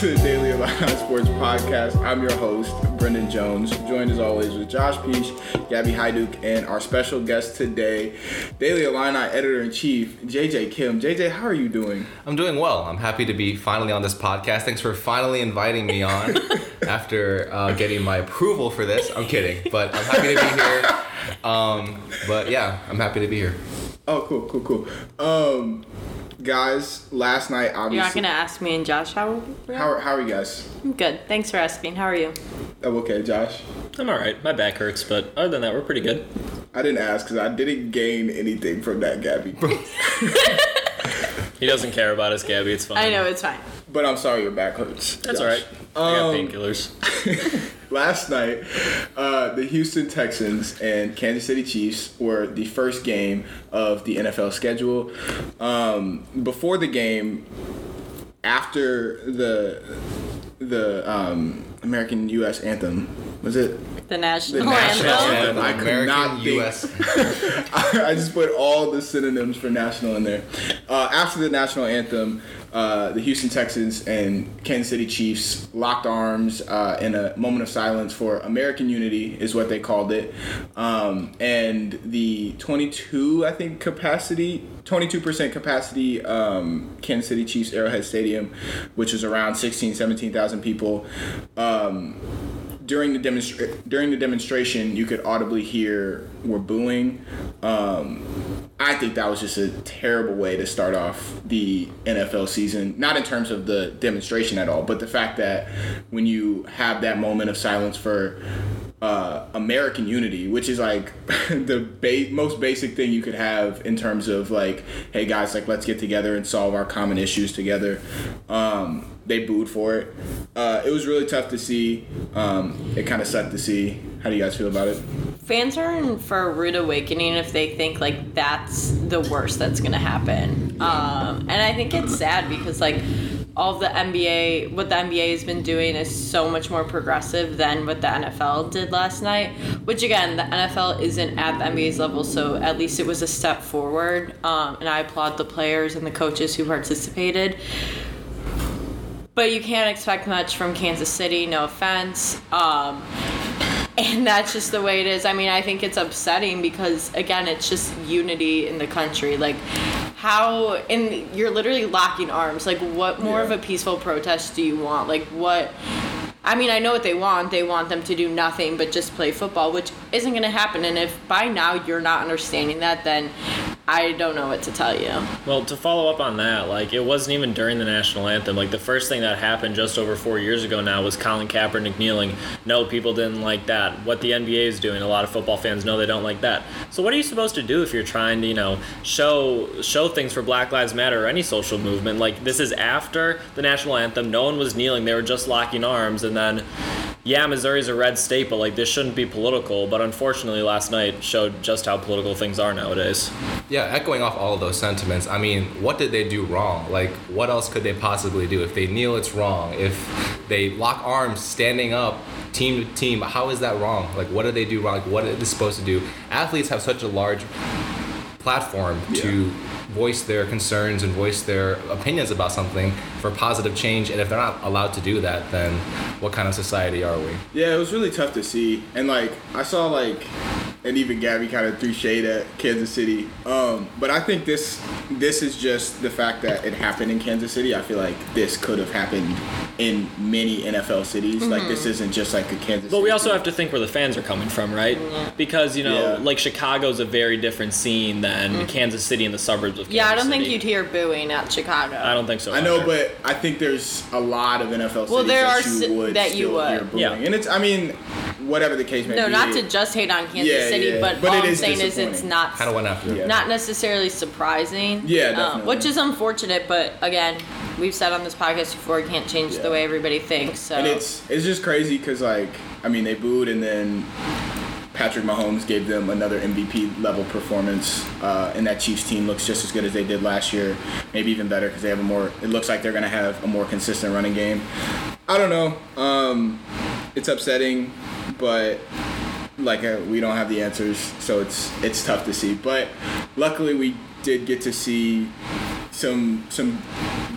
to the Daily Illini Sports Podcast. I'm your host, Brendan Jones, joined as always with Josh Peach, Gabby Hyduk, and our special guest today, Daily Illini Editor in Chief, JJ Kim. JJ, how are you doing? I'm doing well. I'm happy to be finally on this podcast. Thanks for finally inviting me on after uh, getting my approval for this. I'm kidding, but I'm happy to be here. Um, but yeah, I'm happy to be here. Oh, cool, cool, cool. Um, guys, last night obviously. You're not gonna ask me and Josh how we're How are, how are you guys? I'm good. Thanks for asking. How are you? Oh, okay, Josh. I'm all right. My back hurts, but other than that, we're pretty good. I didn't ask because I didn't gain anything from that, Gabby. He doesn't care about us, Gabby. It's fine. I know it's fine. but I'm sorry your back hurts. That's Josh. all right. I got Um, painkillers. Last night, uh, the Houston Texans and Kansas City Chiefs were the first game of the NFL schedule. Um, before the game, after the the um, American U.S. anthem, was it The national, the national anthem. anthem? I could American not think- U.S. I just put all the synonyms for national in there. Uh, after the national anthem, uh, the Houston Texans and Kansas City Chiefs locked arms uh, in a moment of silence for American unity, is what they called it. Um, and the 22, I think, capacity, 22% capacity um, Kansas City Chiefs Arrowhead Stadium, which is around 16, 17,000 people. Um, during the demonstra- during the demonstration, you could audibly hear we're booing. Um, I think that was just a terrible way to start off the NFL season. Not in terms of the demonstration at all, but the fact that when you have that moment of silence for uh, American unity, which is like the ba- most basic thing you could have in terms of like, hey guys, like let's get together and solve our common issues together. Um, they booed for it. Uh, it was really tough to see. Um, it kind of sucked to see. How do you guys feel about it? Fans are in for a rude awakening if they think like that's the worst that's gonna happen. Um, and I think it's sad because like all the NBA, what the NBA has been doing is so much more progressive than what the NFL did last night. Which again, the NFL isn't at the NBA's level, so at least it was a step forward. Um, and I applaud the players and the coaches who participated. But you can't expect much from Kansas City, no offense. Um, and that's just the way it is. I mean, I think it's upsetting because again, it's just unity in the country. Like how and you're literally locking arms. Like what more of a peaceful protest do you want? Like what I mean, I know what they want. They want them to do nothing but just play football, which isn't going to happen. And if by now you're not understanding that, then I don't know what to tell you. Well, to follow up on that, like it wasn't even during the national anthem. Like the first thing that happened just over four years ago now was Colin Kaepernick kneeling. No, people didn't like that. What the NBA is doing, a lot of football fans know they don't like that. So what are you supposed to do if you're trying to, you know, show show things for Black Lives Matter or any social movement? Like this is after the national anthem. No one was kneeling. They were just locking arms, and then. Yeah, Missouri's a red state, but like this shouldn't be political. But unfortunately, last night showed just how political things are nowadays. Yeah, echoing off all of those sentiments. I mean, what did they do wrong? Like, what else could they possibly do? If they kneel, it's wrong. If they lock arms, standing up, team to team, how is that wrong? Like, what did they do wrong? Like, what are they supposed to do? Athletes have such a large platform to voice their concerns and voice their opinions about something for positive change. And if they're not allowed to do that, then what kind of society are we? Yeah, it was really tough to see, and like I saw like, and even Gabby kind of threw shade at Kansas City. Um, but I think this this is just the fact that it happened in Kansas City. I feel like this could have happened in many NFL cities. Like this mm-hmm. isn't just like a Kansas. City. But we also thing. have to think where the fans are coming from, right? Mm-hmm. Because you know, Yeah. like Chicago's a very different scene than mm-hmm. Kansas City and the suburbs of Kansas City. Yeah, I don't think you'd hear booing at Chicago. I don't think so. I know, either. but I think there's a lot of NFL cities Well, there that are you ci- would that you would. hear booing. Yeah. and it's I mean, whatever the case may No, be. No, not to just hate on Kansas Yeah, City, yeah. but, But all it I'm is saying is it's not Kind of went after. Yeah. not necessarily surprising. Yeah, um, which is unfortunate, but again, we've said on this podcast before, you can't change Yeah. the way everybody thinks. So And it's it's just crazy because like I mean they booed and then Patrick Mahomes gave them another MVP level performance, uh, and that Chiefs team looks just as good as they did last year, maybe even better because they have a more. It looks like they're gonna have a more consistent running game. I don't know. Um, it's upsetting, but like uh, we don't have the answers, so it's it's tough to see. But luckily, we did get to see some some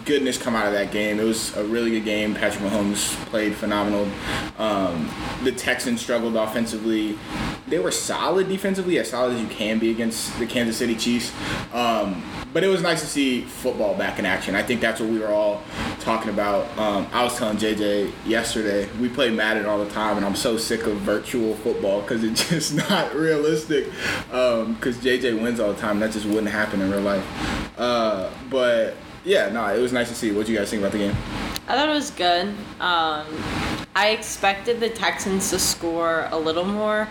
goodness come out of that game. It was a really good game. Patrick Mahomes played phenomenal. Um, the Texans struggled offensively. They were solid defensively, as solid as you can be against the Kansas City Chiefs. Um, but it was nice to see football back in action. I think that's what we were all talking about. Um, I was telling JJ yesterday, we play Madden all the time, and I'm so sick of virtual football because it's just not realistic. Because um, JJ wins all the time, that just wouldn't happen in real life. Uh, but yeah, no, it was nice to see. What you guys think about the game? I thought it was good. Um, I expected the Texans to score a little more,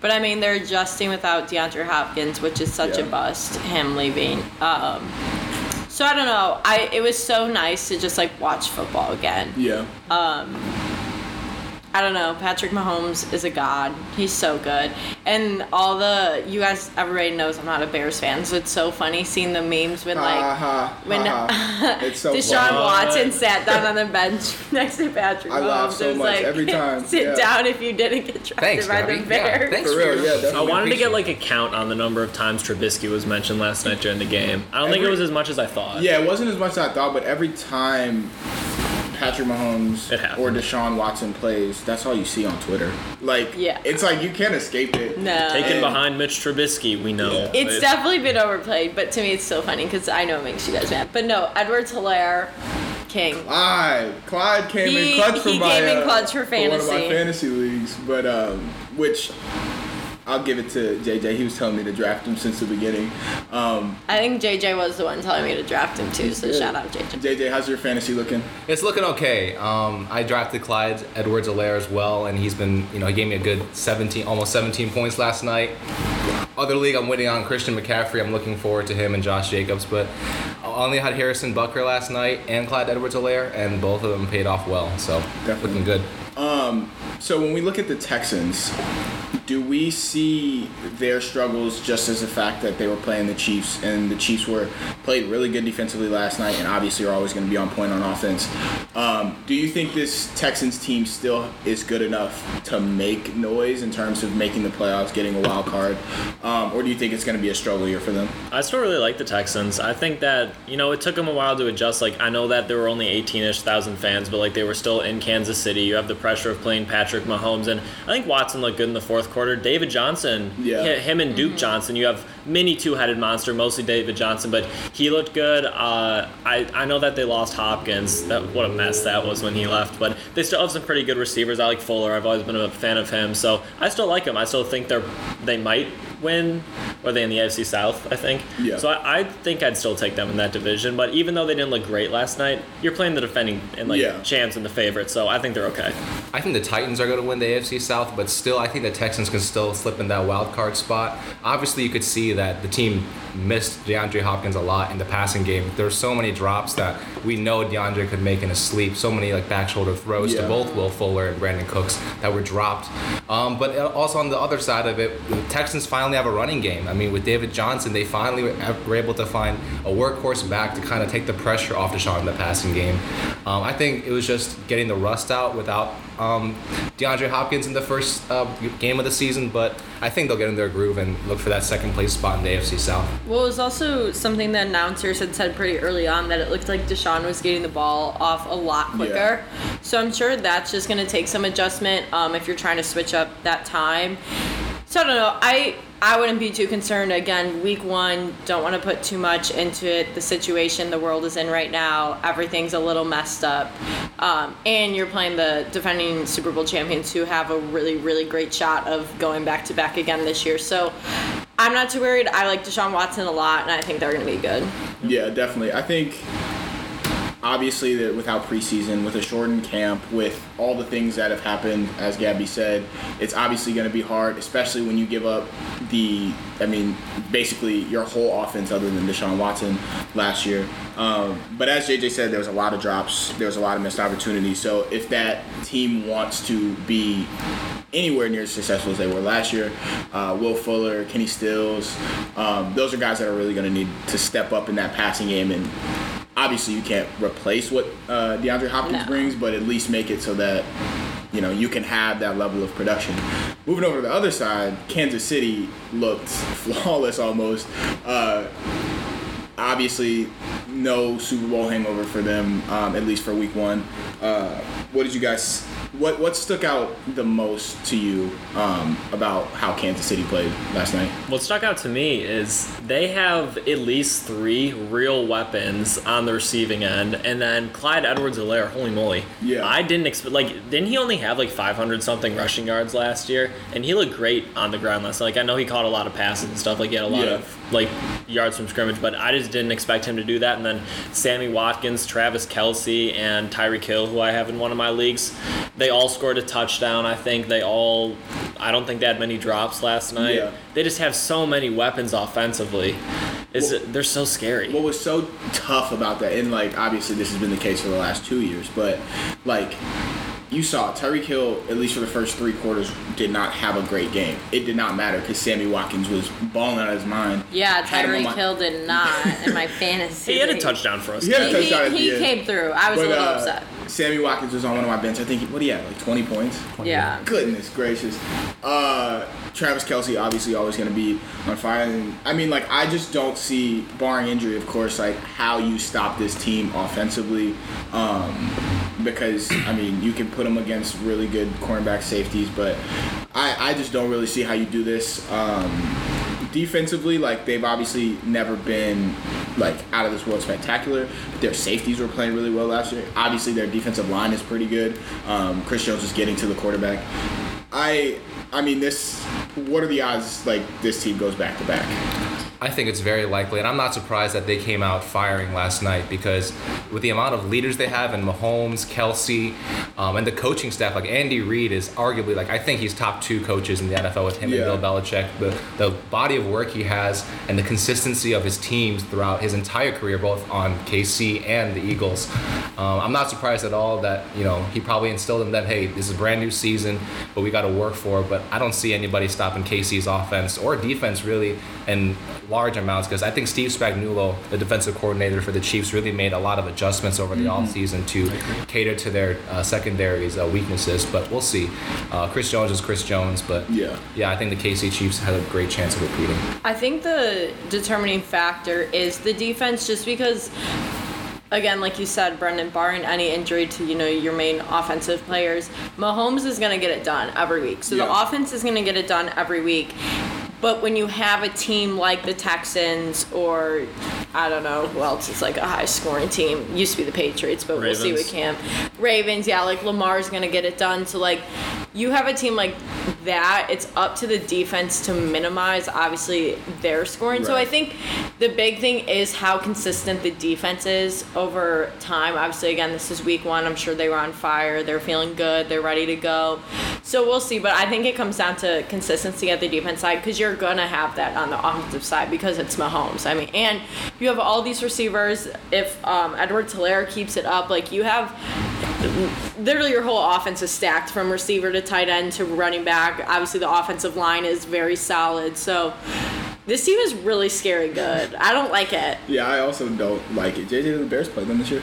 but I mean they're adjusting without DeAndre Hopkins, which is such Yeah. a bust. Him leaving. Um, so I don't know. I it was so nice to just like watch football again. Yeah. I don't know. Patrick Mahomes is a god. He's so good. And all the you guys, everybody knows I'm not a Bears fan, so it's so funny seeing the memes when like Ha, ha, when ha, uh-huh. ha. it's so Deshaun funny. Watson sat down on the bench next to Patrick I Mahomes. laugh so It was much like, every time, Sit yeah. down if you didn't get drafted Thanks, by Gabby. the Yeah, Bears. thanks For real, your- yeah, I wanted to get like a count on the number of times Trubisky was mentioned last night during the game. I don't think it was as much as I thought. Yeah, it wasn't as much as I thought, but every time Patrick Mahomes or Deshaun Watson plays, that's all you see on Twitter. Like, Yeah. it's like you can't escape it. No. Taken And- behind Mitch Trubisky, we know. It's It- definitely been overplayed, but to me it's still funny because I know it makes you guys mad. But no, Edwards Helaire, King. Clyde, Clyde came He- in clutch for he my came in uh, clutch for one of my fantasy. fantasy leagues, but um, which I'll give it to JJ. He was telling me to draft him since the beginning. Um, I think JJ was the one telling me to draft him too, so good. shout out JJ. JJ, how's your fantasy looking? It's looking okay. Um, I drafted Clyde Edwards Helaire as well, and he's been, you know, he gave me a good 17, almost 17 points last night. Other league, I'm waiting on Christian McCaffrey. I'm looking forward to him and Josh Jacobs, but I only had Harrison Butker last night and Clyde Edwards Helaire, and both of them paid off well. So Definitely. looking good. Um, So when we look at the Texans, do we see their struggles just as the fact that they were playing the Chiefs and the Chiefs were played really good defensively last night and obviously are always going to be on point on offense? Um, do you think this Texans team still is good enough to make noise in terms of making the playoffs, getting a wild card, um, or do you think it's going to be a struggle year for them? I still really like the Texans. I think that you know it took them a while to adjust. Like I know that there were only 18ish thousand fans, but like they were still in Kansas City. You have the pressure of playing Patrick Mahomes, and I think Watson looked good in the fourth quarter. David Johnson, Yeah. him and Duke Johnson. You have mini two-headed monster, mostly David Johnson, but he looked good. Uh, I I know that they lost Hopkins. That what a mess that was when he left, but they still have some pretty good receivers. I like Fuller. I've always been a fan of him, so I still like him. I still think they're they might win. Or are they in the AFC South? I think. Yeah. So I, I think I'd still take them in that division. But even though they didn't look great last night, you're playing the defending and like Yeah. champs and the favorite. So I think they're okay. I think the Titans are going to win the AFC South, but still, I think the Texans can still slip in that wild card spot. Obviously, you could see that the team missed DeAndre Hopkins a lot in the passing game. There's so many drops that we know DeAndre could make in his sleep. So many like back shoulder throws Yeah. to both Will Fuller and Brandin Cooks that were dropped. Um, but also on the other side of it, the Texans finally have a running game. I mean, with David Johnson, they finally were were able to find a workhorse back to kind of take the pressure off Deshaun in the passing game. Um, I think it was just getting the rust out without um, DeAndre Hopkins in the first uh, game of the season, but I think they'll get in their groove and look for that second place spot in the AFC South. Well, it was also something the announcers had said pretty early on that it looked like Deshaun was getting the ball off a lot quicker. So I'm sure that's just going to take some adjustment um, if you're trying to switch up that time. So I don't know. I I wouldn't be too concerned. Again, week one, don't want to put too much into it. The situation the world is in right now, everything's a little messed up, um, and you're playing the defending Super Bowl champions who have a really really great shot of going back to back again this year. So. I'm not too worried. I like Deshaun Watson a lot, and I think they're going to be good. Yeah, definitely. I think obviously that without preseason, with a shortened camp, with all the things that have happened, as Gabby said, it's obviously going to be hard, especially when you give up the, I mean, basically your whole offense other than Deshaun Watson last year. Um, but as JJ said, there was a lot of drops, there was a lot of missed opportunities. So if that team wants to be anywhere near as successful as they were last year. Uh, Will Fuller, Kenny Stills, um, those are guys that are really going to need to step up in that passing game. And obviously, you can't replace what uh, DeAndre Hopkins No. brings, but at least make it so that you know you can have that level of production. Moving over to the other side, Kansas City looked flawless almost. Uh, obviously, no Super Bowl hangover for them, um, at least for Week One. Uh, what did you guys? What what stuck out the most to you um, about how Kansas City played last night? What stuck out to me is they have at least three real weapons on the receiving end, and then Clyde Edwards-Helaire, holy moly! Yeah. I didn't expect like didn't he only have like 500 something rushing yards last year, and he looked great on the ground last. Night. Like I know he caught a lot of passes and stuff, like he had a lot Yeah. of like yards from scrimmage, but I just didn't expect him to do that. And then Sammy Watkins, Travis Kelce, and Tyreek Hill, who I have in one of my leagues, they all scored a touchdown. I think they all. I don't think they had many drops last night. Yeah. They just have so many weapons offensively. It's, Well- they're so scary. What was so tough about that, and like obviously this has been the case for the last two years, but like you saw Tyreek Hill, at least for the first three quarters, did not have a great game. It did not matter because Sammy Watkins was balling out of his mind. Yeah, Had him on Tyreek my- Hill did not in my fantasy. he had a touchdown for us. He had a He, touchdown at the he came through. I was a little uh, upset. Sammy Watkins was on one of my bench. I think what he had like 20 points. Yeah. Goodness gracious. Uh, Travis Kelce obviously always going to be on fire. And, I mean, like I just don't see, barring injury, of course, like how you stop this team offensively. Um, because I mean, you can put them against really good cornerback safeties, but I, I just don't really see how you do this. Um, defensively, like they've obviously never been like out of this world spectacular. Their safeties were playing really well last year. Obviously, their defensive line is pretty good. Um, Chris Jones is getting to the quarterback. I I mean this. What are the odds like this team goes back to back? I think it's very likely, and I'm not surprised that they came out firing last night because with the amount of leaders they have in Mahomes, Kelce, um, and the coaching staff, like Andy Reid is arguably like I think he's top two coaches in the NFL with him Yeah. and Bill Belichick. The the body of work he has and the consistency of his teams throughout his entire career, both on KC and the Eagles. Um, I'm not surprised at all that you know he probably instilled in them, hey, this is a brand new season, but we got to work for it. But I don't see anybody stopping KC's offense or defense really in large amounts because I think Steve Spagnuolo, the defensive coordinator for the Chiefs, really made a lot of adjustments over the offseason to cater to their uh, secondary's uh, weaknesses. But we'll see. Uh, Chris Jones is Chris Jones, but Yeah. yeah, I think the KC Chiefs had a great chance of repeating. I think the determining factor is the defense, just because, again, like you said, Brendan, barring any injury to you know your main offensive players, Mahomes is going to get it done every week. So the offense is going to get it done every week. But when you have a team like the Texans or I don't know who else is like a high scoring team, used to be the Patriots, but we'll see Ravens. with Cam. Ravens, yeah, like Lamar's gonna get it done. So like you have a team like that, it's up to the defense to minimize obviously their scoring. So I think the big thing is how consistent the defense is over time. Obviously, again, this is week one. I'm sure they were on fire. They're feeling good. They're ready to go. So we'll see. But I think it comes down to consistency at the defense side because you're gonna have that on the offensive side because it's Mahomes. I mean, and you have all these receivers. If um, Edward Helaire keeps it up, like you have literally your whole offense is stacked from receiver to tight end to running back. Obviously, the offensive line is very solid. So this team is really scary good. I don't like it. Yeah, I also don't like it. JJ and the Bears played them this year.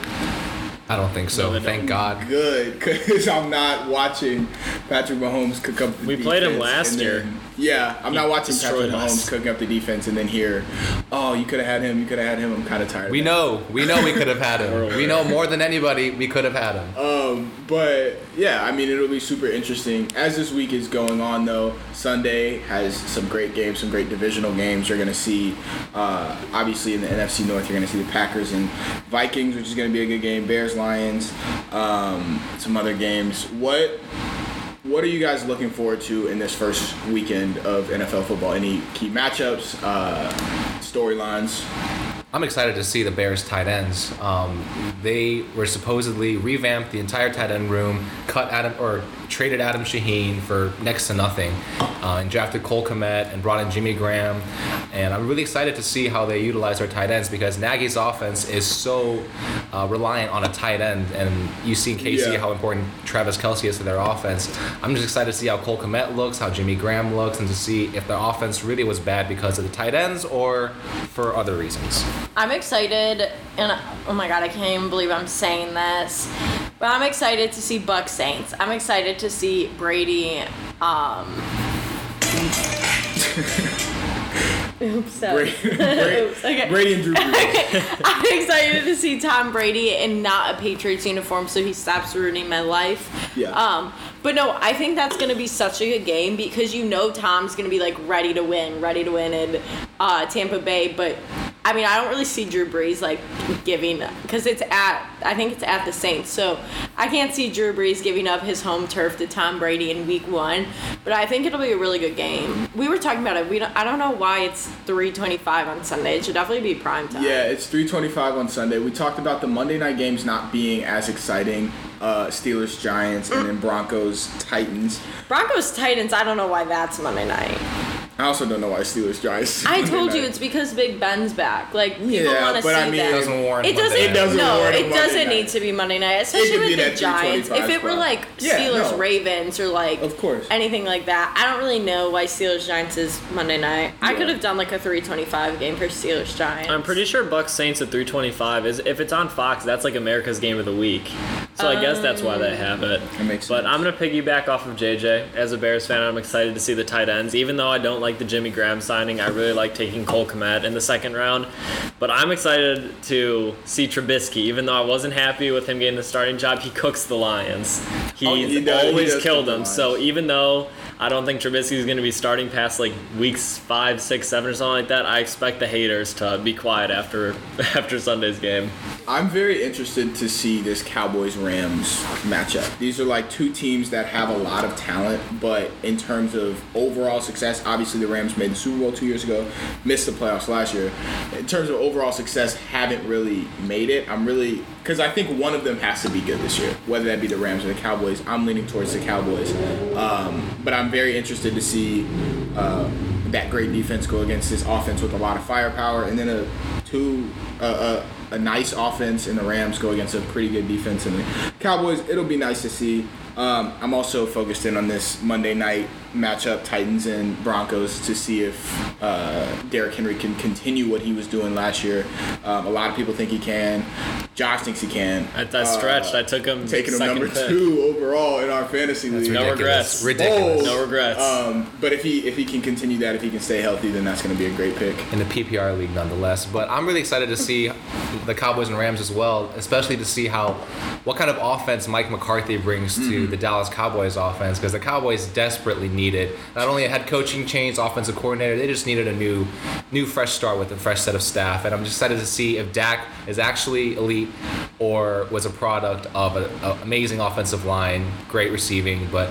I don't think so. No, Thank don't. God. Good, because I'm not watching Patrick Mahomes cook up. The We played him last and year. Then- Yeah, I'm not watching Patrick destroyed Mahomes us. cooking up the defense and then hear, oh, you could have had him. You could have had him. I'm kind of tired. We of know. We know we could have had him. We know more than anybody we could have had him. Um, but yeah, I mean, it'll be super interesting as this week is going on. Though Sunday has some great games, some great divisional games. You're gonna see, uh, obviously in the NFC North, you're gonna see the Packers and Vikings, which is gonna be a good game. Bears, Lions, um, some other games. What what are you guys looking forward to in this first weekend of NFL football? Any key matchups, uh, storylines? I'm excited to see the Bears tight ends. Um, they were supposedly revamped the entire tight end room, cut Adam or traded Adam Shaheen for next to nothing, uh, and drafted Cole Kmet and brought in Jimmy Graham. And I'm really excited to see how they utilize their tight ends because Nagy's offense is so uh, reliant on a tight end, and you see in KC Yeah. how important Travis Kelce is to their offense. I'm just excited to see how Cole Kmet looks, how Jimmy Graham looks, and to see if their offense really was bad because of the tight ends or for other reasons. I'm excited, and oh my god, I can't even believe I'm saying this. But I'm excited to see Buck Saints. I'm excited to see Brady. Um, Oops. Brady, Brady, Oops, okay. Brady and Drew Brees. I'm excited to see Tom Brady in not a Patriots uniform, so he stops ruining my life. Yeah. Um, but no, I think that's gonna be such a good game because you know Tom's gonna be like ready to win, ready to win in uh, Tampa Bay. But I mean, I don't really see Drew Brees like giving because it's at I think it's at the Saints, so I can't see Drew Brees giving up his home turf to Tom Brady in Week One. But I think it'll be a really good game. We were talking about it. We don't, I don't know why it's 3:25 on Sunday. It should definitely be prime time. Yeah, it's 325 on Sunday. We talked about the Monday night games not being as exciting. Uh, Steelers, Giants, and then Broncos, Titans. Broncos Titans. I don't know why that's Monday night. I also don't know why Steelers, Giants. I told you it's because Big Ben's back. Like people Yeah, want to see but I mean, that. it doesn't warrant It doesn't. night. It doesn't no, warrant it Monday doesn't night. need to be Monday night, especially with the Giants. If it were spot. like Yeah, Steelers no. Ravens or like Of course. anything like that, I don't really know why Steelers Giants is Monday night. I could have done like a 3:25 game for Steelers Giants. I'm pretty sure Bucks Saints at 325 is if it's on Fox, that's like America's game of the week. So I guess that's why they have it. That makes But sense. I'm gonna piggyback off of JJ. As a Bears fan, I'm excited to see the tight ends. Even though I don't like the Jimmy Graham signing, I really like taking Cole Kmet in the second round. But I'm excited to see Trubisky. Even though I wasn't happy with him getting the starting job, he cooks the Lions. He's Oh, he does- he always does killed them. So even though I don't think Trubisky is going to be starting past like weeks five, six, seven, or something like that. I expect the haters to be quiet after after Sunday's game. I'm very interested to see this Cowboys Rams matchup. These are like two teams that have a lot of talent, but in terms of overall success, obviously the Rams made the Super Bowl two years ago, missed the playoffs last year. In terms of overall success, haven't really made it. I'm really because I think one of them has to be good this year, whether that be the Rams or the Cowboys. I'm leaning towards the Cowboys, um, but I'm very interested to see. Uh, that great defense go against this offense with a lot of firepower, and then a two a, a nice offense in the Rams go against a pretty good defense in the Cowboys. It'll be nice to see. Um, I'm also focused in on this Monday night matchup, Titans and Broncos, to see if uh, Derrick Henry can continue what he was doing last year. Um, a lot of people think he can. Josh thinks he can. I, I stretched. I took him Taking him number pick. two overall in our fantasy league. No regrets. Ridiculous. Bold. No regrets. Um, but if he if he can continue that, if he can stay healthy, then that's going to be a great pick. in the PPR league nonetheless. But I'm really excited to see the Cowboys and Rams as well, especially to see how what kind of offense Mike McCarthy brings to the Dallas Cowboys offense because the Cowboys desperately needed not only a head coaching change, offensive coordinator, they just needed a new new fresh start with a fresh set of staff. And I'm just excited to see if Dak is actually elite or was a product of an amazing offensive line, great receiving, but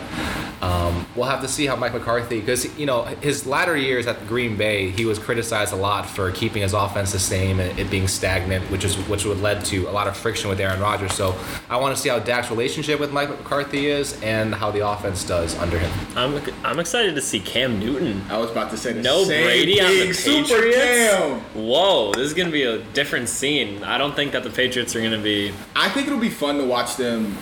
um, we'll have to see how Mike McCarthy, because you know his latter years at Green Bay, he was criticized a lot for keeping his offense the same and it being stagnant, which is which would led to a lot of friction with Aaron Rodgers. So I want to see how Dak's relationship with Mike McCarthy is and how the offense does under him. I'm I'm excited to see Cam Newton. I was about to say the No same Brady on the thing. Super Patriots. Cam. Whoa, this is gonna be a different scene. I don't think that the Patriots are gonna be. I think it'll be fun to watch them.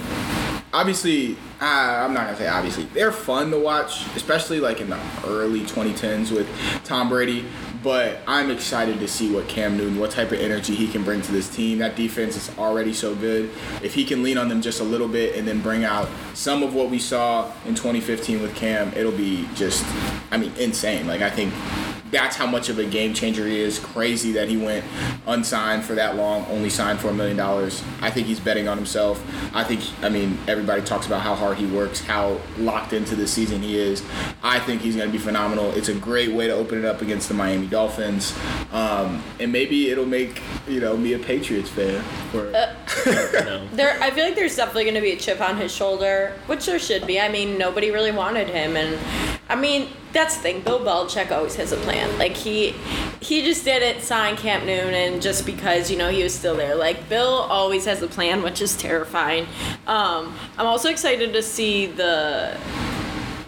Obviously, uh, I'm not gonna say obviously. They're fun to watch, especially like in the early 2010s with Tom Brady. But I'm excited to see what Cam Newton, what type of energy he can bring to this team. That defense is already so good. If he can lean on them just a little bit and then bring out some of what we saw in 2015 with Cam, it'll be just, I mean, insane. Like I think that's how much of a game changer he is. Crazy that he went unsigned for that long, only signed for a million dollars. I think he's betting on himself. I think, I mean, everybody talks about how hard he works, how locked into the season he is. I think he's going to be phenomenal. It's a great way to open it up against the Miami Dolphins, um, and maybe it'll make you know me a Patriots fan. For, No. There, I feel like there's definitely going to be a chip on his shoulder, which there should be. I mean, nobody really wanted him, and I mean, that's the thing. Bill Belichick always has a plan. Like he, he just didn't sign Cam Newton just because you know he was still there. Like Bill always has a plan, which is terrifying. Um, I'm also excited to see the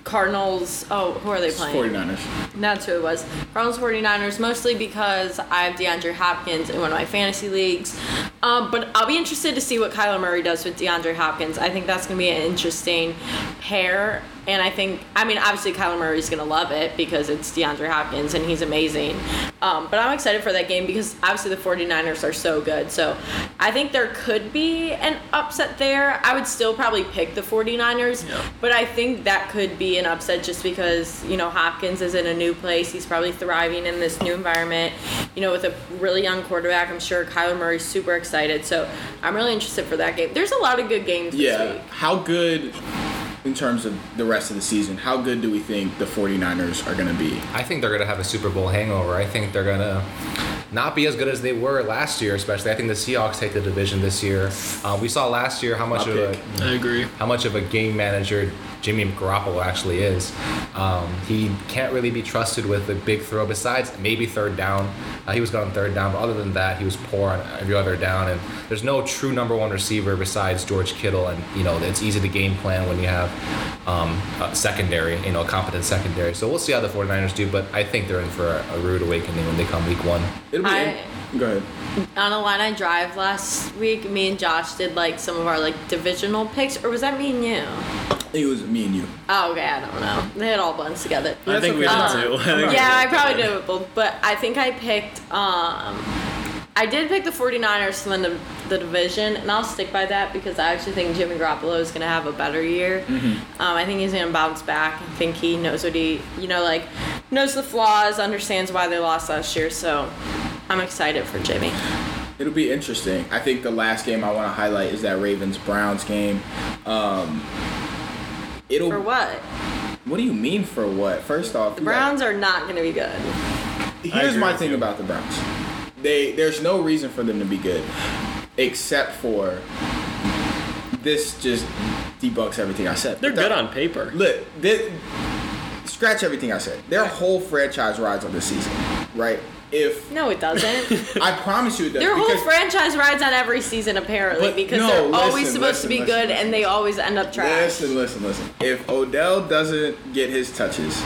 Cardinals. Oh, who are they playing? 49ers. That's who it was. Cardinals 49ers, mostly because I have DeAndre Hopkins in one of my fantasy leagues. Um, but I'll be interested to see what Kyler Murray does with DeAndre Hopkins. I think that's going to be an interesting pair. and I think, I mean, obviously Kyler Murray's going to love it because it's DeAndre Hopkins and he's amazing. Um, but I'm excited for that game because obviously the 49ers are so good. So I think there could be an upset there. I would still probably pick the 49ers, Yeah. but I think that could be an upset just because, you know, Hopkins is in a new place. He's probably thriving in this new environment, you know, with a really young quarterback. I'm sure Kyler Murray's super excited. So I'm really interested for that game. There's a lot of good games this Yeah. week. How good, in terms of the rest of the season, how good do we think the 49ers are going to be? I think they're gonna have a Super Bowl hangover. I think they're gonna not be as good as they were last year, especially. I think the Seahawks take the division this year. Uh, we saw last year how much My of a pick. I agree. how much of a game manager Jimmy Garoppolo actually is. Um, he can't really be trusted with a big throw. Besides maybe third down, uh, he was good on third down, but other than that, he was poor on every other down. And there's no true number one receiver besides George Kittle. And you know it's easy to game plan when you have um, a secondary, you know, a competent secondary. So we'll see how the 49ers do, but I think they're in for a, a rude awakening when they come week one. It'll be. I- go ahead. On a line I drive last week, me and Josh did like some of our like divisional picks, or was that me and you? It was me and you. Oh, okay, I don't know. They had all blends together. I think we did okay. too. I think Yeah, I probably too. did it both, but I think I picked. um I did pick the 49ers to win the, the division, and I'll stick by that because I actually think Jimmy Garoppolo is going to have a better year. Um, I think he's going to bounce back. I think he knows what he, you know, like, knows the flaws, understands why they lost last year, so I'm excited for Jimmy. It'll be interesting. I think the last game I want to highlight is that Ravens Browns game. Um, it'll. For what? What do you mean for what? First off, The Browns are not going to be good. Here's my thing you. about the Browns. They there's no reason for them to be good, except for this just debunks everything I said. They're that- good on paper. Look, this, scratch everything I said. Their whole franchise rides on this season, right? If No, it doesn't. I promise you it does. Their whole franchise rides on every season apparently because no, they're always listen, supposed to be listen, good listen, and they always end up trash. Listen, listen, listen. If Odell doesn't get his touches,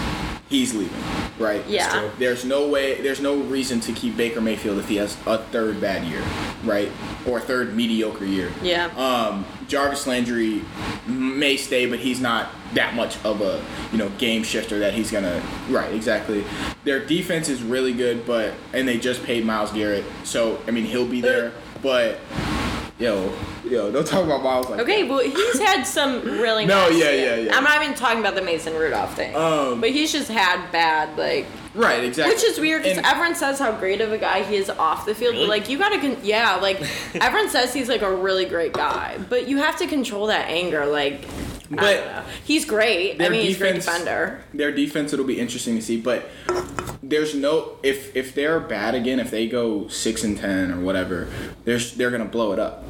he's leaving, right? Yeah. There's no way, there's no reason to keep Baker Mayfield if he has a third bad year, right? Or a third mediocre year. Yeah. Um, Jarvis Landry may stay, but he's not that much of a you know game shifter that he's gonna. Right, exactly. Their defense is really good, but and they just paid Myles Garrett, so I mean he'll be there, but. Yo, yo, don't talk about Myles like Okay, well, he's had some really. No, yeah, yeah, yeah. I'm not even talking about the Mason Rudolph thing. Um, but he's just had bad, like. Right, exactly. Which is weird because everyone says how great of a guy he is off the field, Really? but like you gotta, con- yeah, like everyone says he's like a really great guy, but you have to control that anger. Like, But he's great. I mean, he's a great defender. Their defense it'll be interesting to see, but there's no if if they're bad again, if they go six and ten or whatever, there's they're gonna blow it up.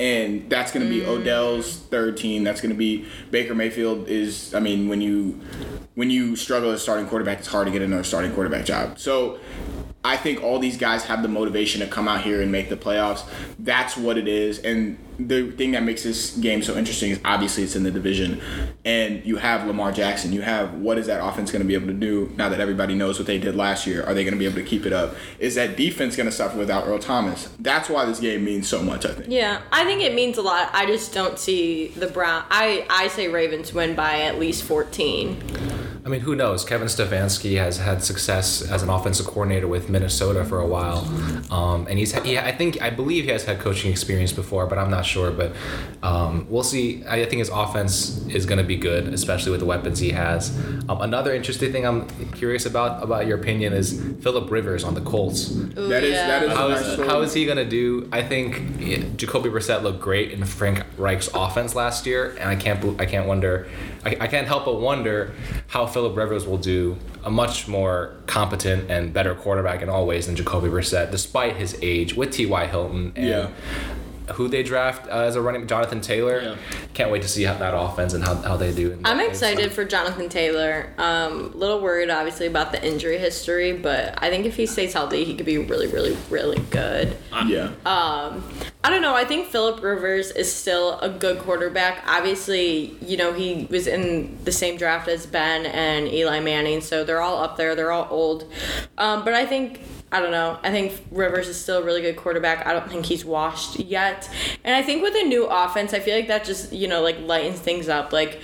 And that's going to be mm. Odell's third team. That's going to be Baker Mayfield. Is I mean, when you when you struggle as starting quarterback, it's hard to get another starting quarterback job. So I think all these guys have the motivation to come out here and make the playoffs. That's what it is. And the thing that makes this game so interesting is obviously it's in the division. And you have Lamar Jackson. You have what is that offense going to be able to do now that everybody knows what they did last year? Are they going to be able to keep it up? Is that defense going to suffer without Earl Thomas? That's why this game means so much, I think. Yeah, I think it means a lot. I just don't see the Brown. I I say Ravens win by at least 14. I mean, who knows? Kevin Stefanski has had success as an offensive coordinator with Minnesota for a while, um, and he's he, I think I believe he has had coaching experience before, but I'm not sure. But um, we'll see. I think his offense is going to be good, especially with the weapons he has. Um, another interesting thing I'm curious about about your opinion is Philip Rivers on the Colts. Ooh, That is- yeah. that is- How nice is, story. how is he going to do? I think yeah, Jacoby Brissett looked great in Frank Reich's offense last year, and I can't I can't wonder I, I can't help but wonder how Philip Rivers will do a much more competent and better quarterback in all ways than Jacoby Brissett, despite his age with T.Y. Hilton and Yeah. Who they draft uh, as a running Jonathan Taylor. Yeah. Can't wait to see how that offense and how, how they do. I'm excited game. for Jonathan Taylor. Um, little worried, obviously, about the injury history, but I think if he stays healthy, he could be really, really, really good. Yeah. Um, I don't know. I think Philip Rivers is still a good quarterback. Obviously, you know he was in the same draft as Ben and Eli Manning, so they're all up there. They're all old, um, but I think I don't know. I think Rivers is still a really good quarterback. I don't think he's washed yet. And I think with a new offense, I feel like that just, you know, like lightens things up. Like,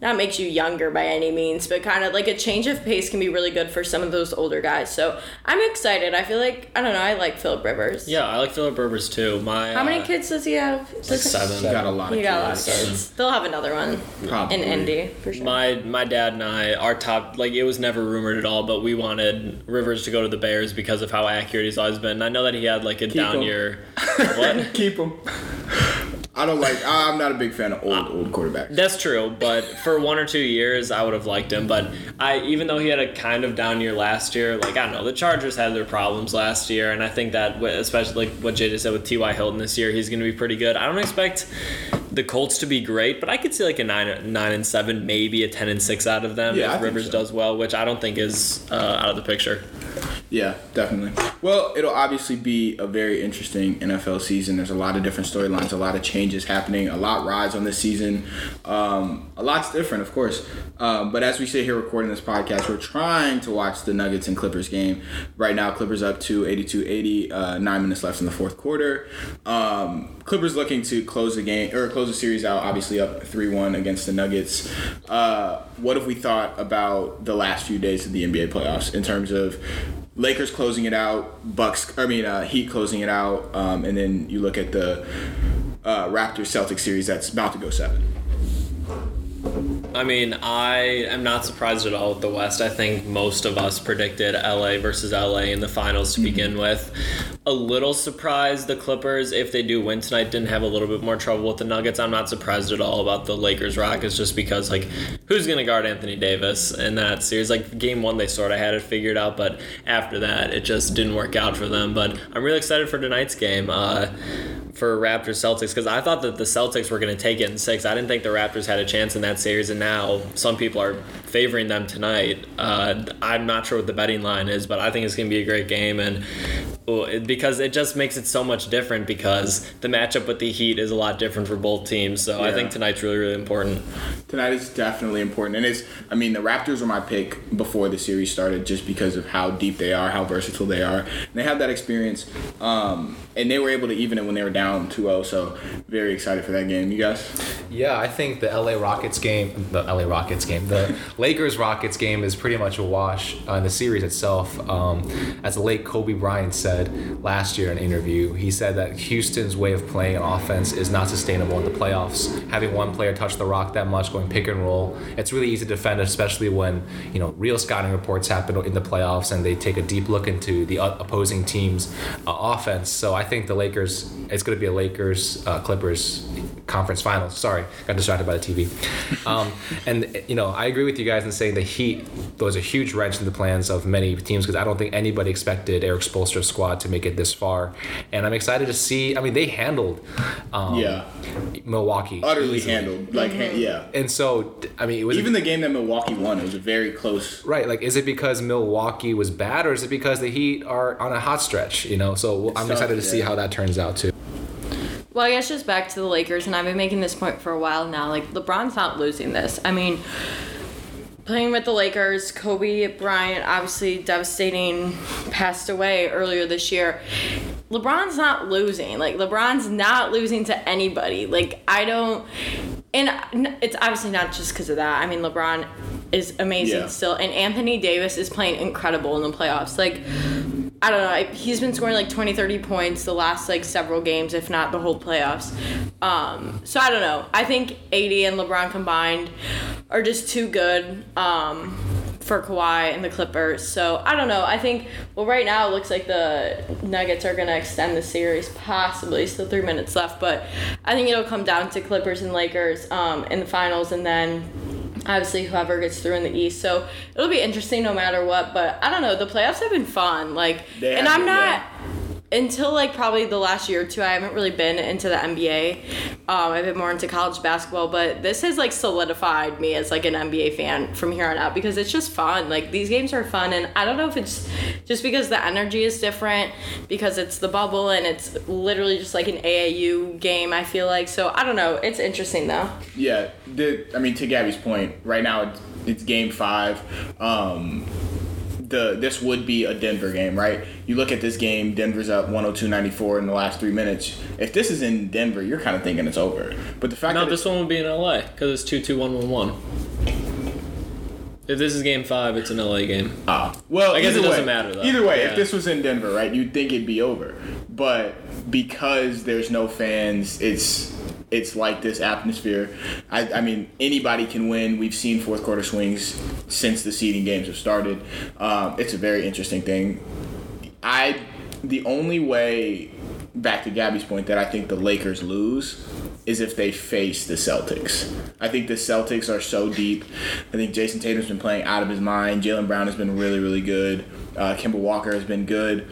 not makes you younger by any means, but kind of like a change of pace can be really good for some of those older guys. So I'm excited. I feel like, I don't know, I like Philip Rivers. Yeah, I like Philip Rivers too. My How many uh, kids does he have? Like seven. You got a lot of He got a lot of kids. kids. They'll have another one Probably. in Indy for sure. My my dad and I, our top like it was never rumored at all, but we wanted Rivers to go to the Bears because of how accurate he's always been. I know that he had like a down him. year. What? Keep him. I don't like. I'm not a big fan of old old quarterbacks. That's true, but for one or two years, I would have liked him. But I, even though he had a kind of down year last year, like I don't know, the Chargers had their problems last year, and I think that, especially like what just said with T.Y. Hilton this year, he's going to be pretty good. I don't expect the Colts to be great, but I could see like a nine, nine and seven, maybe a ten and six out of them Yeah, if think Rivers so. does well, which I don't think is uh, out of the picture. Yeah, definitely. Well, it'll obviously be a very interesting NFL season. There's a lot of different storylines, a lot of changes happening, a lot rides on this season. Um, a lot's different, of course. Um, but as we sit here recording this podcast, we're trying to watch the Nuggets and Clippers game. Right now, Clippers up to 82-80, uh, nine minutes left in the fourth quarter. Um, Clippers looking to close the game or close the series out, obviously up 3-1 against the Nuggets. Uh, what have we thought about the last few days of the NBA playoffs in terms of Lakers closing it out, Bucks. I mean, uh, Heat closing it out, um, and then you look at the uh, Raptors Celtics series that's about to go seven. I mean, I am not surprised at all with the West. I think most of us predicted LA versus LA in the finals to begin with. A little surprised the Clippers, if they do win tonight, didn't have a little bit more trouble with the Nuggets. I'm not surprised at all about the Lakers Rockets just because, like, who's going to guard Anthony Davis in that series? Like, game one, they sort of had it figured out, but after that, it just didn't work out for them. But I'm really excited for tonight's game. Uh, for Raptors Celtics because I thought that the Celtics were going to take it in six. I didn't think the Raptors had a chance in that series, and now some people are favoring them tonight. Uh, I'm not sure what the betting line is, but I think it's going to be a great game, and well, it- because it just makes it so much different because the matchup with the Heat is a lot different for both teams. So I think tonight's really really important. Tonight is definitely important, and it's. I mean, the Raptors were my pick before the series started, just because of how deep they are, how versatile they are. And they have that experience, um, and they were able to even it when they were down 2-0. So very excited for that game. You guys? Yeah, I think the LA Rockets game, the LA Rockets game, the Lakers Rockets game is pretty much a wash uh, in the series itself. Um, as the late Kobe Bryant said last year in an interview, he said that Houston's way of playing offense is not sustainable in the playoffs. Having one player touch the rock that much, going pick and roll, it's really easy to defend, especially when you know real scouting reports happen in the playoffs and they take a deep look into the opposing team's uh, offense. So I think the Lakers, it's going to be a Lakers uh, Clippers conference finals. Sorry, got distracted by the TV. Um, and you know, I agree with you guys in saying the Heat was a huge wrench in the plans of many teams because I don't think anybody expected Erik Spoelstra's squad to make it this far. And I'm excited to see. I mean, they handled um, Yeah, Milwaukee utterly easily. handled. Like, ha- yeah. And so, I mean, it was Even the game that Milwaukee won, it was a very close. Right, like, is it because Milwaukee was bad, or is it because the Heat are on a hot stretch? You know, so I'm tough, excited to see how that turns out too. Well, I guess just back to the Lakers, and I've been making this point for a while now. Like, LeBron's not losing this. I mean, playing with the Lakers, Kobe Bryant, obviously devastating, passed away earlier this year. LeBron's not losing. Like, LeBron's not losing to anybody. Like, I don't. And it's obviously not just because of that. I mean, LeBron is amazing Yeah. still, and Anthony Davis is playing incredible in the playoffs. Like, I don't know. He's been scoring like 20, 30 points the last like several games, if not the whole playoffs. Um, so I don't know. I think 80 and LeBron combined are just too good um, for Kawhi and the Clippers. So I don't know. I think, well, right now it looks like the Nuggets are going to extend the series, possibly. Still three minutes left. But I think it'll come down to Clippers and Lakers um, in the finals and then obviously whoever gets through in the east. So it'll be interesting no matter what but i don't know the playoffs have been fun like They and i'm been, not until like probably the last year or two i haven't really been into the nba um, i've been more into college basketball but this has like solidified me as like an nba fan from here on out because it's just fun. Like these games are fun and i don't know if it's just because the energy is different because it's the bubble and it's literally just like an aau game i feel like. So i don't know. It's interesting though. Yeah, the, I mean, to Gabby's point, right now it's, it's game five. Um, the this would be a Denver game, right? You look at this game, Denver's up 102-94 in the last three minutes. If this is in Denver, you're kind of thinking it's over. But the fact No, that this one would be in LA because it's 2 2 1 1 1. If this is game five, it's an LA game. Ah, well, I guess it doesn't way- matter, though. Either way, Yeah. if this was in Denver, right, you'd think it'd be over. But because there's no fans, it's it's like this atmosphere. I, I mean, anybody can win. We've seen fourth quarter swings since the seeding games have started. Um, it's a very interesting thing. I the only way back to Gabby's point that I think the Lakers lose is if they face the Celtics. I think the Celtics are so deep. I think Jayson Tatum's been playing out of his mind. Jaylen Brown has been really, really good. Uh, Kemba Walker has been good.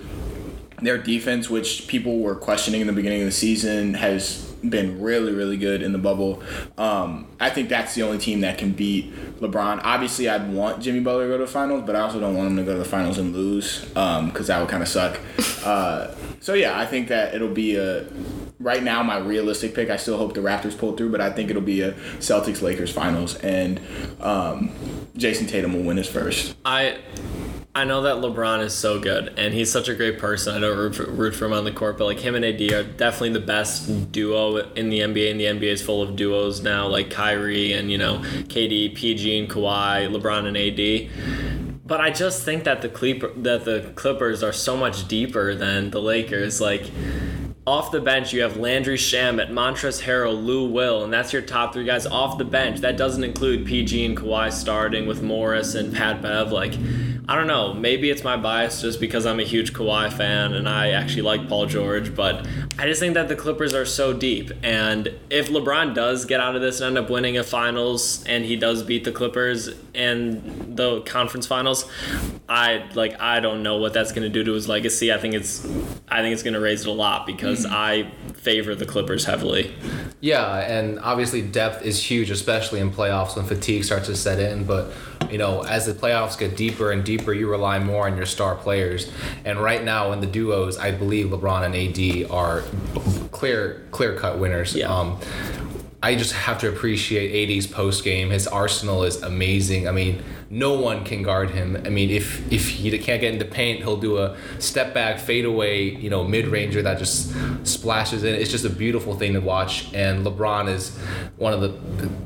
Their defense, which people were questioning in the beginning of the season, has been really, really good in the bubble. Um, I think that's the only team that can beat LeBron. Obviously, I'd want Jimmy Butler to go to the finals, but I also don't want him to go to the finals and lose because that would kind of suck. Uh, so yeah, I think that it'll be a. Right now, my realistic pick. I still hope the Raptors pull through, but I think it'll be a Celtics Lakers finals, and um, Jayson Tatum will win his first. I I know that LeBron is so good and he's such a great person. I don't root for, root for him on the court, but like him and AD are definitely the best duo in the NBA, and the NBA is full of duos now, like Kyrie and you know KD, PG, and Kawhi, LeBron and AD. But I just think that the Clipper, that the Clippers are so much deeper than the Lakers. Like off the bench, you have Landry Shamet, Montrezl Harrell, Lou Will, and that's your top three guys off the bench. That doesn't include PG and Kawhi starting with Morris and Pat Bev. Like, I don't know. Maybe it's my bias just because I'm a huge Kawhi fan and I actually like Paul George, but I just think that the Clippers are so deep. And if LeBron does get out of this and end up winning a finals and he does beat the Clippers in the conference finals, I like I don't know what that's gonna do to his legacy. I think it's I think it's gonna raise it a lot because hmm. I favor the Clippers heavily. Yeah, and obviously depth is huge, especially in playoffs when fatigue starts to set in. But you know, as the playoffs get deeper and deeper, you rely more on your star players. And right now, in the duos, I believe LeBron and AD are clear, clear cut winners. Yeah. Um, I just have to appreciate AD's post game. His arsenal is amazing. I mean, no one can guard him. I mean, if if he can't get into paint, he'll do a step back, fade away, you know, mid ranger that just splashes in. It's just a beautiful thing to watch. And LeBron is one of the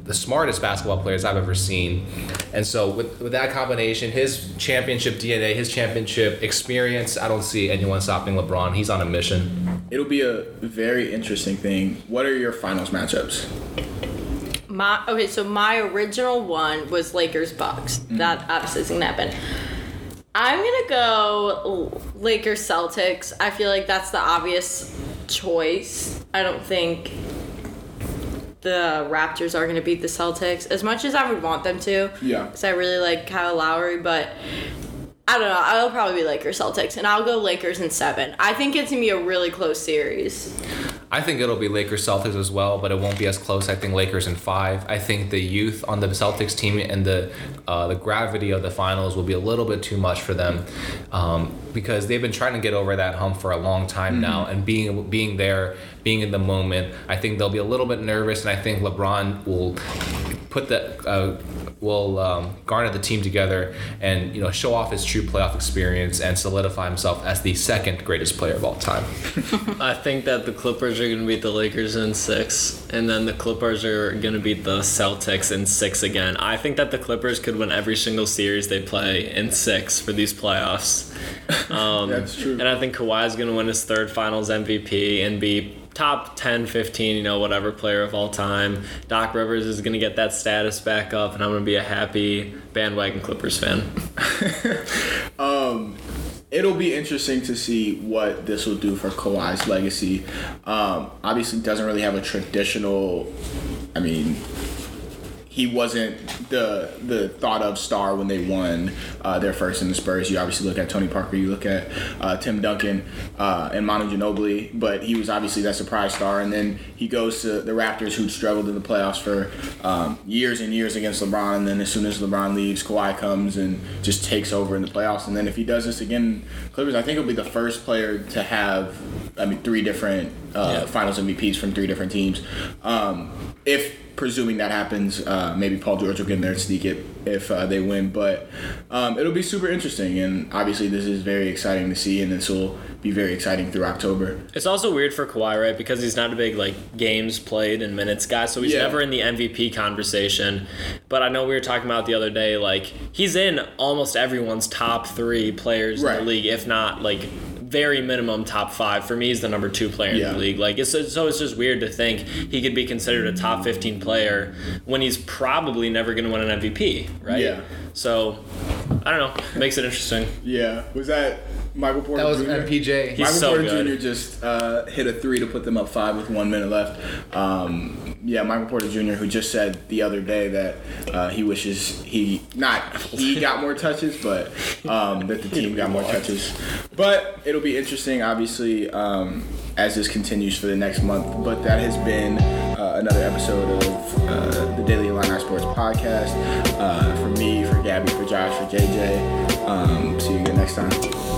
the smartest basketball players I've ever seen. And so with with that combination, his championship DNA, his championship experience, I don't see anyone stopping LeBron. He's on a mission. It'll be a very interesting thing. What are your finals matchups? My okay, so my original one was Lakers Bucks. Mm-hmm. That obviously isn't gonna happen. I'm gonna go Lakers Celtics. I feel like that's the obvious choice. I don't think the Raptors are gonna beat the Celtics as much as I would want them to. Yeah. Because I really like Kyle Lowry, but I don't know. I'll probably be Lakers Celtics, and I'll go Lakers in seven. I think it's gonna be a really close series. I think it'll be Lakers Celtics as well, but it won't be as close. I think Lakers in five. I think the youth on the Celtics team and the uh, the gravity of the finals will be a little bit too much for them um, because they've been trying to get over that hump for a long time now, and being being there, being in the moment, I think they'll be a little bit nervous, and I think LeBron will put the uh, will um, garner the team together and you know show off his true playoff experience and solidify himself as the second greatest player of all time. I think that the Clippers are going to beat the Lakers in six, and then the Clippers are going to beat the Celtics in six again. I think that the Clippers could win every single series they play in six for these playoffs. Um, That's true. And I think Kawhi is going to win his third Finals MVP and be top 10, 15, you know, whatever player of all time. Doc Rivers is going to get that status back up, and I'm going to be a happy bandwagon Clippers fan. Um, it'll be interesting to see what this will do for Kawhi's legacy. Um, obviously, doesn't really have a traditional. I mean, he wasn't the the thought of star when they won uh, their first in the Spurs. You obviously look at Tony Parker, you look at uh, Tim Duncan uh, and Manu Ginobili, but he was obviously that surprise star. And then he goes to the Raptors, who'd struggled in the playoffs for um, years and years against LeBron. And then as soon as LeBron leaves, Kawhi comes and just takes over in the playoffs. And then if he does this again, Clippers, I think he'll be the first player to have, I mean, three different uh, Yeah. Finals MVPs from three different teams. Um, if presuming that happens, uh, maybe Paul George will get in there and sneak it if uh, they win. But um, it'll be super interesting, and obviously this is very exciting to see, and this will be very exciting through October. It's also weird for Kawhi, right? Because he's not a big like games played and minutes guy, so he's Yeah. never in the MVP conversation. But I know we were talking about the other day, like he's in almost everyone's top three players in the league, if not like very minimum top five. For me, he's the number two player in the league. Like it's so it's just weird to think he could be considered a top fifteen player when he's probably never going to win an MVP, right? Yeah. So I don't know, makes it interesting. Yeah, was that Michael Porter That was Jr.? MPJ. He's Michael so Porter good. Jr. just uh, hit a three to put them up five with one minute left. Um, yeah, Michael Porter Jr. who just said the other day that uh, he wishes he not he got more touches, but um, that the team got more touches. But it'll be interesting, obviously, um, as this continues for the next month. But that has been uh, another episode of uh, the Daily Illini Sports Podcast. Uh, for me, for Gabby, for Josh, for JJ. Um, see you again next time.